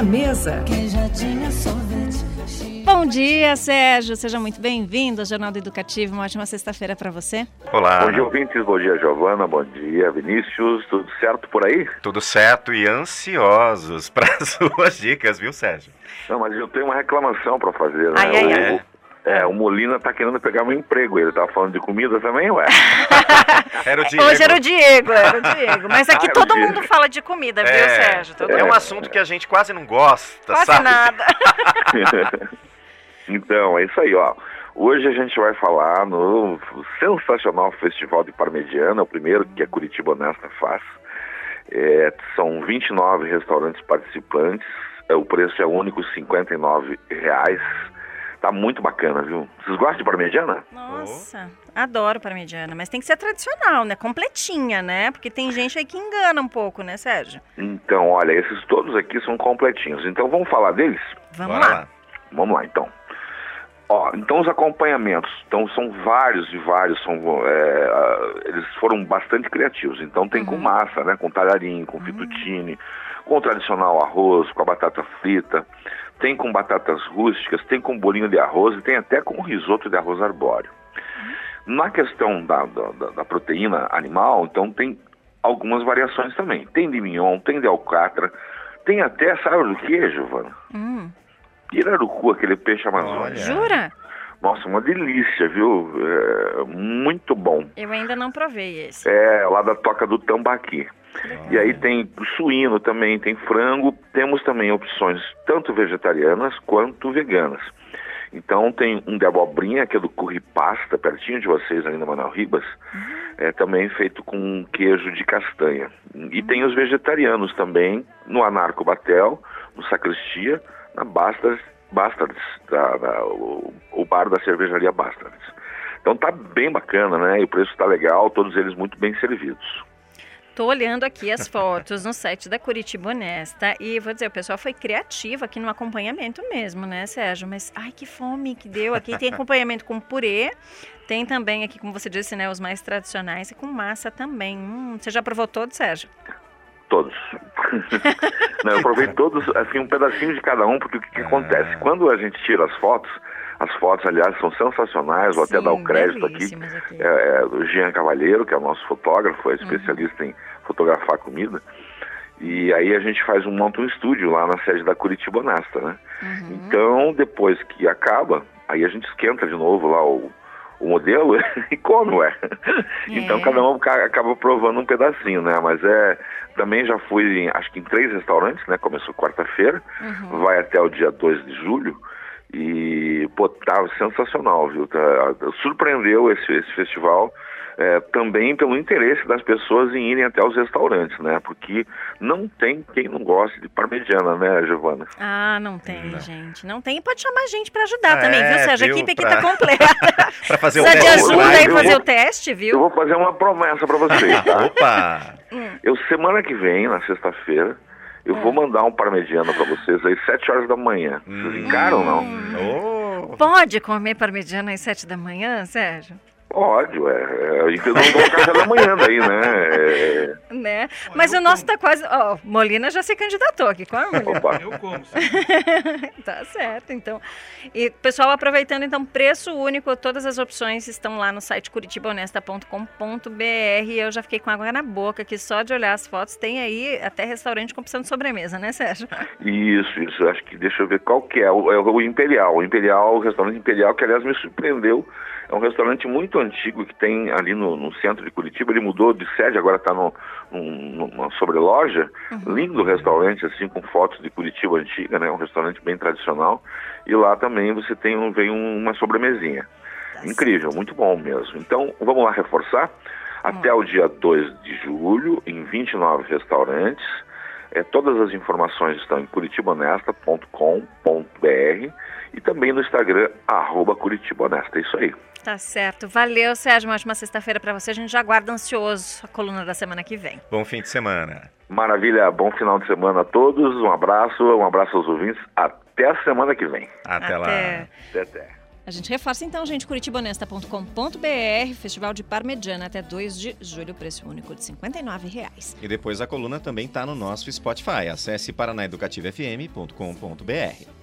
na mesa. Bom dia, Sérgio. Seja muito bem-vindo ao Jornal do Educativo. Uma ótima sexta-feira para você. Olá. Bom dia, ouvintes. Bom dia, Giovana. Bom dia, Vinícius. Tudo certo por aí? Tudo certo e ansiosos para as suas dicas, viu, Sérgio? Não, mas eu tenho uma reclamação para fazer. Né? Ai, ai, o, ai. É, o Molina tá querendo pegar meu emprego. Ele tava falando de comida também, ué? Era o Diego. Hoje era o Diego, era o Diego. Mas aqui Ah, todo mundo fala de comida, viu, É, Sérgio? Todo é mundo. um assunto que a gente quase não gosta, Quase sabe? nada. então, é isso aí, ó. Hoje a gente vai falar no sensacional Festival de Parmegiana, o primeiro que a Curitiba Honesta faz. É, são 29 restaurantes participantes, é, o preço é único, 59 reais. Tá muito bacana, viu? Vocês gostam de Parmegiana? Nossa, adoro parmegiana, mas tem que ser tradicional, né? Completinha, né? Porque tem gente aí que engana um pouco, né, Sérgio? Então, olha, esses todos aqui são completinhos. Então vamos falar deles? Vamos Bora lá. lá. Vamos lá, então. Ó, então os acompanhamentos, então são vários e vários, são, é, eles foram bastante criativos. Então tem com massa, né, com talharim, com fettuccine, com o tradicional arroz, com a batata frita, tem com batatas rústicas, tem com bolinho de arroz e tem até com risoto de arroz arbóreo. Na questão da, da, da- da proteína animal, então tem algumas variações também. Tem de mignon, tem de alcatra, tem até, sabe do que, Giovana? Hum, Pirarucu, aquele peixe amazônico. Jura? Nossa, uma delícia, viu? É, muito bom. Eu ainda não provei esse. É lá da toca do Tambaqui. E aí tem suíno também, tem frango. Temos também opções tanto vegetarianas quanto veganas. Então tem um de abobrinha, que é do Curry Pasta, pertinho de vocês ali na Manuel Ribas. É também feito com queijo de castanha. E tem os vegetarianos também, no Anarco Batel, no Sacristia, na Bastards, Bastards da- da- o, o bar da cervejaria Bastards. Então tá bem bacana, né? E o preço tá legal, todos eles muito bem servidos. Tô olhando aqui as fotos no site da Curitiba Honesta e vou dizer, o pessoal foi criativo aqui no acompanhamento mesmo, né, Sérgio? Mas, ai, que fome que deu. Aqui tem acompanhamento com purê, tem também aqui, como você disse, né, os mais tradicionais e com massa também. Hum, você já provou todos, Sérgio? Todos. Não, eu provei todos, assim, um pedacinho de cada um, porque o que, que acontece? Quando a gente tira as fotos, as fotos, aliás, são sensacionais, vou até Sim, dar o crédito aqui. aqui. É, é do Jean Cavalheiro, que é o nosso fotógrafo, é especialista em fotografar comida. E aí a gente faz um monta um estúdio lá na sede da Curitiba Honesta, né? Uhum. Então, depois que acaba, aí a gente esquenta de novo lá o, o modelo e come, ué. Então É. cada um ca- acaba provando um pedacinho, né? Mas é. Também já fui, em, acho que em três restaurantes, né? Começou quarta-feira, Uhum. vai até o dia 2 de julho. E, pô, tá sensacional, viu? Tá- surpreendeu esse, esse festival. é, também pelo interesse das pessoas em irem até os restaurantes, né? Porque não tem quem não goste de parmegiana, né, Giovana? Ah, não tem, gente. Não tem. E pode chamar a gente para ajudar também, viu, É, Sérgio? A equipe aqui Pra- tá completa. Pra fazer o Precisa de teste ajuda drive. aí eu fazer vou- o teste, Eu viu? vou fazer uma promessa pra vocês, tá? Opa! Eu, semana que vem, na sexta-feira, eu vou mandar um parmegiana pra vocês às 7 horas da manhã. Vocês encaram ou não? Oh, Pode comer parmegiana às sete da manhã, Sérgio? Pode, ué. É, A gente não dá o café da manhã daí, né? É, Né? Mas o nosso tá quase. Ó, Molina já se candidatou aqui, claro, Molina. opa. Eu como, sim. tá certo, então. E pessoal, aproveitando então, preço único, todas as opções estão lá no site curitibahonesta.com.br. Eu já fiquei com água na boca aqui só de olhar as fotos. Tem aí até restaurante com opção de sobremesa, né, Sérgio? Isso, isso. Acho que deixa eu ver qual que é. O, é o Imperial. O Imperial, o restaurante Imperial, que aliás me surpreendeu. É um restaurante muito antigo que tem ali no, no centro de Curitiba. Ele mudou de sede, agora está num- numa sobreloja. Lindo restaurante, assim, com fotos de Curitiba antiga, né? Um restaurante bem tradicional. E lá também você tem um, vem um- uma sobremesinha. Incrível, muito bom mesmo. Então, vamos lá reforçar. Até o dia 2 de julho, em 29 restaurantes. É, todas as informações estão em curitibahonesta.com.br e também no Instagram, arroba Curitiba Honesta. É isso aí. Tá certo. Valeu, Sérgio. Uma ótima sexta-feira pra você. A gente já aguarda ansioso a coluna da semana que vem. bom fim de semana. Maravilha, bom final de semana a todos. Um abraço, um abraço aos ouvintes. Até a semana que vem. Até, lá. Até. Até, até. A gente reforça então, gente, curitibonesta.com.br, Festival de Parmegiana até 2 de julho, preço único de 59 reais. E depois a coluna também está no nosso Spotify. Acesse paranaeducativofm.com.br.